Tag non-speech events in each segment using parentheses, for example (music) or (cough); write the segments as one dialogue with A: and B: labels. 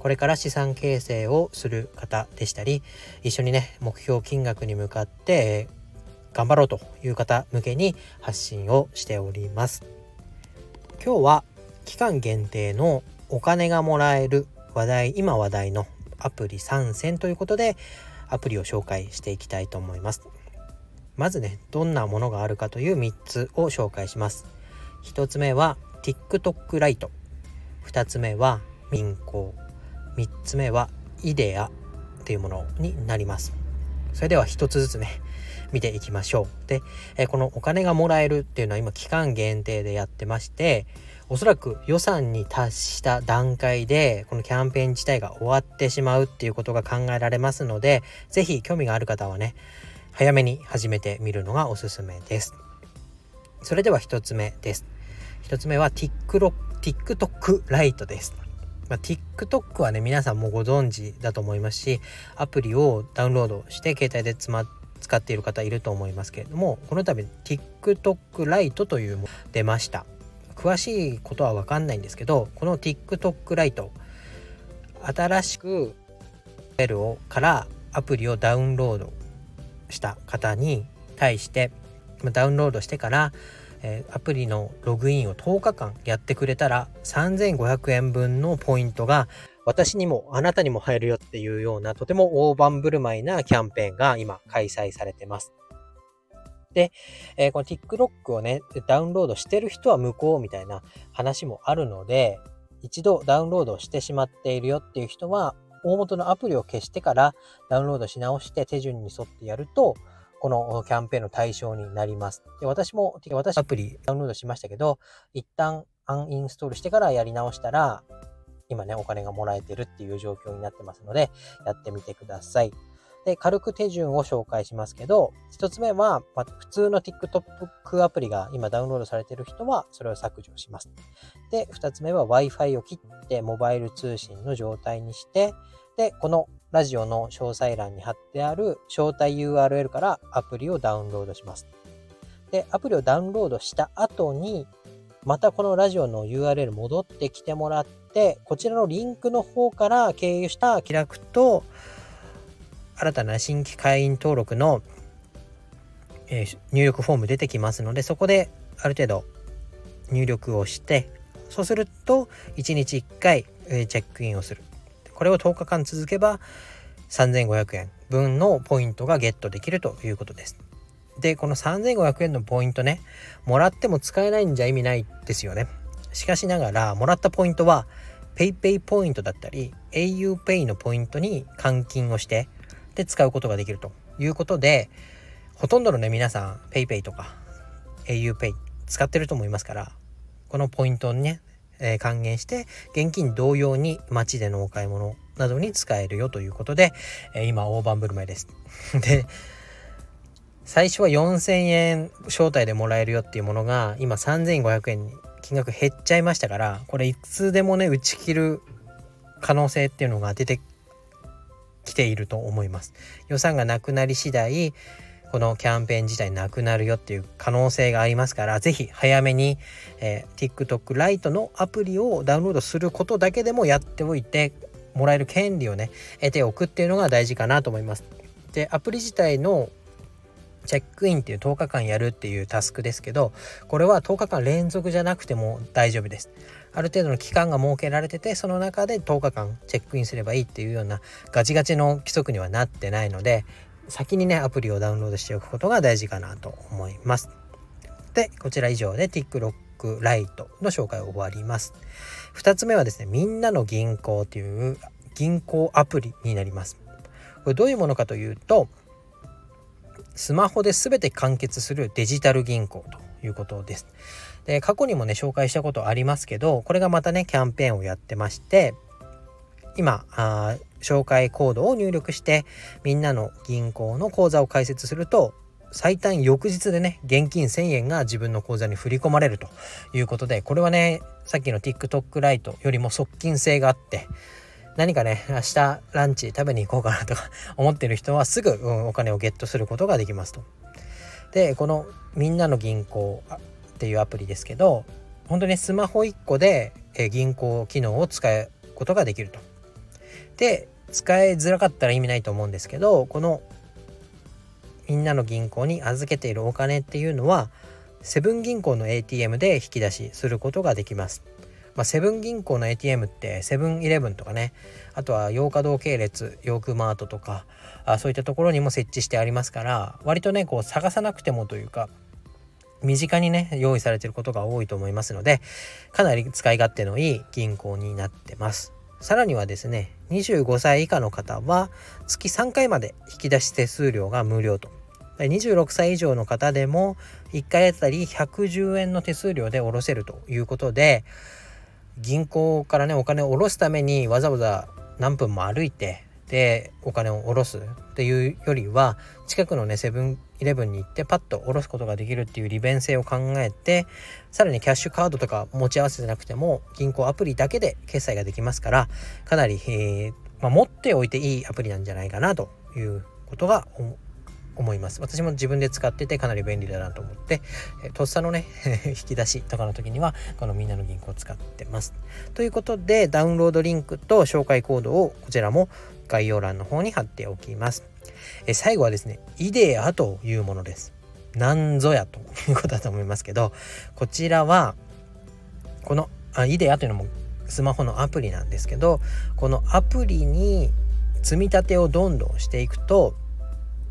A: これから資産形成をする方でしたり一緒にね目標金額に向かって頑張ろうという方向けに発信をしております。今日は期間限定のお金がもらえる話題今話題のアプリ参戦ということでアプリを紹介していきたいと思います。まずねどんなものがあるかという3つを紹介します。1つ目は TikTok ライト。2つ目は民行3つ目はイデアっていうものになります。それでは1つずつね見ていきましょう。で、えこのお金がもらえるっていうのは今期間限定でやってましておそらく予算に達した段階でこのキャンペーン自体が終わってしまうっていうことが考えられますので是非興味がある方はね早めに始めてみるのがおすすめです。それでは1つ目です。1つ目は TikTok ライトです。まあ、TikTok はね皆さんもご存知だと思いますしアプリをダウンロードして携帯でつま使っている方いると思いますけれどもこの度 TikTok ライトというも出ました。詳しいことは分かんないんですけどこの TikTok ライト新しくメルをからアプリをダウンロードした方に対してダウンロードしてからえー、アプリのログインを10日間やってくれたら3500円分のポイントが私にもあなたにも入るよっていうようなとても大盤振る舞いなキャンペーンが今開催されてます。で、えー、この TikTok をね、ダウンロードしてる人は無効みたいな話もあるので、一度ダウンロードしてしまっているよっていう人は、大元のアプリを消してからダウンロードし直して手順に沿ってやると、このキャンペーンの対象になります。で私も、私アプリダウンロードしましたけど、一旦アンインストールしてからやり直したら、今ね、お金がもらえてるっていう状況になってますので、やってみてください。で、軽く手順を紹介しますけど、一つ目は、まあ、普通の TikTok アプリが今ダウンロードされてる人は、それを削除します。で、二つ目は Wi-Fi を切ってモバイル通信の状態にして、で、このラジオの詳細欄に貼ってある招待 URL からアプリをダウンロードします。で、アプリをダウンロードした後に、またこのラジオの URL 戻ってきてもらって、こちらのリンクの方から経由した気楽と、新たな新規会員登録の、えー、入力フォーム出てきますので、そこである程度入力をして、そうすると1日1回、えー、チェックインをする。これを10日間続けば3500円分のポイントがゲットできるということです。で、この3500円のポイントね、もらっても使えないんじゃ意味ないですよね。しかしながら、もらったポイントは PayPay ポイントだったり auPay のポイントに換金をしてで使うことができるということでほとんどのね皆さん PayPay とか auPay 使ってると思いますからこのポイントをねえ、還元して現金同様に街でのお買い物などに使えるよということで、え、今大盤振る舞いです。(laughs) で最初は4000円招待でもらえるよっていうものが今3500円に金額減っちゃいましたからこれいつでもね打ち切る可能性っていうのが出てきていると思います。予算がなくなり次第このキャンペーン自体なくなるよっていう可能性がありますから是非早めに、えー、TikTok ライトのアプリをダウンロードすることだけでもやっておいてもらえる権利をね得ておくっていうのが大事かなと思います。でアプリ自体のチェックインっていう10日間やるっていうタスクですけどこれは10日間連続じゃなくても大丈夫です。ある程度の期間が設けられててその中で10日間チェックインすればいいっていうようなガチガチの規則にはなってないので先にねアプリをダウンロードしておくことが大事かなと思います。でこちら以上で TikTok ライトの紹介を終わります。2つ目はですねみんなの銀行という銀行アプリになります。これどういうものかというとスマホで全て完結するデジタル銀行ということです。で過去にもね紹介したことありますけどこれがまたねキャンペーンをやってまして今あ紹介コードを入力してみんなの銀行の口座を開設すると最短翌日でね現金1000円が自分の口座に振り込まれるということでこれはねさっきの TikTok ライトよりも側近性があって何かね明日ランチ食べに行こうかなとか思ってる人はすぐ、うん、お金をゲットすることができますと。でこの「みんなの銀行」っていうアプリですけど本当にスマホ1個で銀行機能を使うことができると。で使いづらかったら意味ないと思うんですけどこのみんなの銀行に預けているお金っていうのはセブン銀行の ATM で引き出しすることができます。まあ、セブン銀行の ATM ってセブンイレブンとかねあとは洋華堂系列ヨークマートとかあそういったところにも設置してありますから割とねこう探さなくてもというか身近にね用意されてることが多いと思いますのでかなり使い勝手のいい銀行になってます。さらにはですね25歳以下の方は月3回まで引き出し手数料が無料と。26歳以上の方でも1回あたり110円の手数料で下ろせるということで銀行からねお金を下ろすためにわざわざ何分も歩いてでお金を下ろすっていうよりは近くのねセブンイレブンに行ってパッと下ろすことができるっていう利便性を考えてさらにキャッシュカードとか持ち合わせてなくても銀行アプリだけで決済ができますからかなり、えーまあ、持っておいていいアプリなんじゃないかなということが思思います。私も自分で使っててかなり便利だなと思ってえとっさのね (laughs) 引き出しとかの時にはこのみんなの銀行を使ってます。ということでダウンロードリンクと紹介コードをこちらも概要欄の方に貼っておきます。え最後はですねイデアというものです。なんぞやということだと思いますけどこちらはこのあイデアというのもスマホのアプリなんですけどこのアプリに積み立てをどんどんしていくと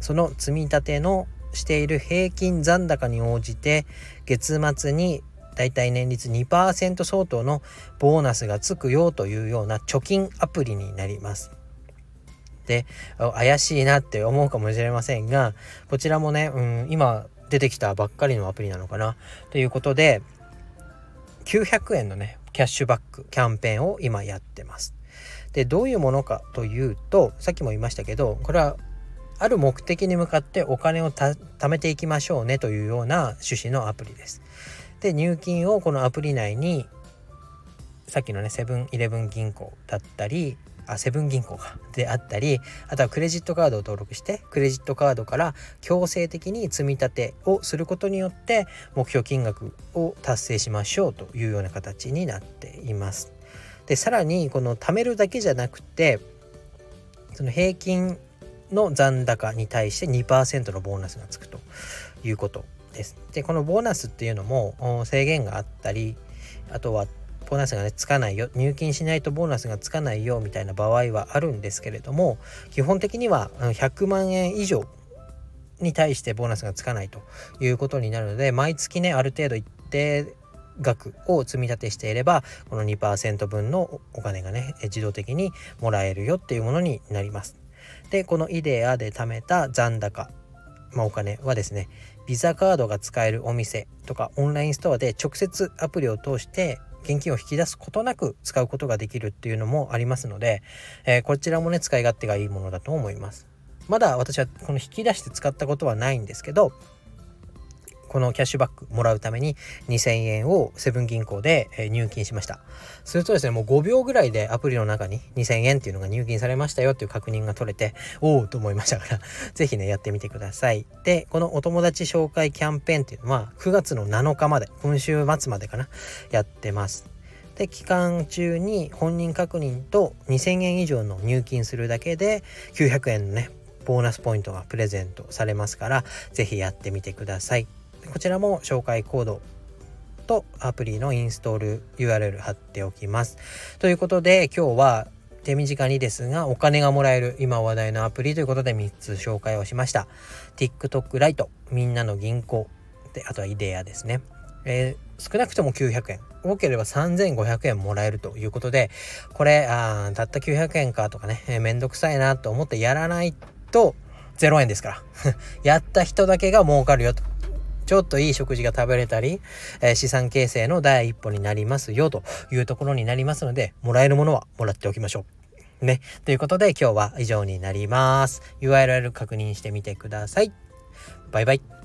A: その積み立てのしている平均残高に応じて月末にだいたい年率2%相当のボーナスがつくよというような貯金アプリになります。で怪しいなって思うかもしれませんがこちらもね、うん、今出てきたばっかりのアプリなのかなということで900円のねキャッシュバックキャンペーンを今やってます。でどういうものかというとさっきも言いましたけどこれはある目的に向かってお金を貯めていきましょうねというような趣旨のアプリです。で入金をこのアプリ内にさっきのねセブンイレブン銀行だったりあセブン銀行かであったりあとはクレジットカードを登録してクレジットカードから強制的に積み立てをすることによって目標金額を達成しましょうというような形になっています。でさらにこの貯めるだけじゃなくてその平均の残高に対して2%のボーナスがつくということです。でこのボーナスっていうのも制限があったりあとはボーナスがねつかないよ入金しないとボーナスがつかないよみたいな場合はあるんですけれども基本的には100万円以上に対してボーナスがつかないということになるので毎月ねある程度一定額を積み立てしていればこの2%分のお金がね自動的にもらえるよっていうものになります。でこのイデアで貯めた残高、まあ、お金はですねビザカードが使えるお店とかオンラインストアで直接アプリを通して現金を引き出すことなく使うことができるっていうのもありますので、えー、こちらもね使い勝手がいいものだと思います。まだ私はこの引き出して使ったことはないんですけどこのキャッシュバックもらうために2000円をセブン銀行で入金しました。するとですね、もう5秒ぐらいでアプリの中に2000円っていうのが入金されましたよっていう確認が取れて、おおと思いましたから (laughs) 是非ね、やってみてください。で、このお友達紹介キャンペーンっていうのは9月の7日まで、今週末までかな、やってます。で期間中に本人確認と2000円以上の入金するだけで900円のねボーナスポイントがプレゼントされますから是非やってみてください。こちらも紹介コードとアプリのインストール URL 貼っておきます。ということで今日は手短にですがお金がもらえる今話題のアプリということで3つ紹介をしました。TikTok ライト、みんなの銀行、であとはイデアですね。えー、少なくとも900円多ければ3500円もらえるということでこれあたった900円かとかね、えー、めんどくさいなと思ってやらないと0円ですから (laughs) やった人だけが儲かるよとちょっといい食事が食べれたり、えー、資産形成の第一歩になりますよというところになりますので、もらえるものはもらっておきましょう。ね。ということで今日は以上になります。URL 確認してみてください。バイバイ。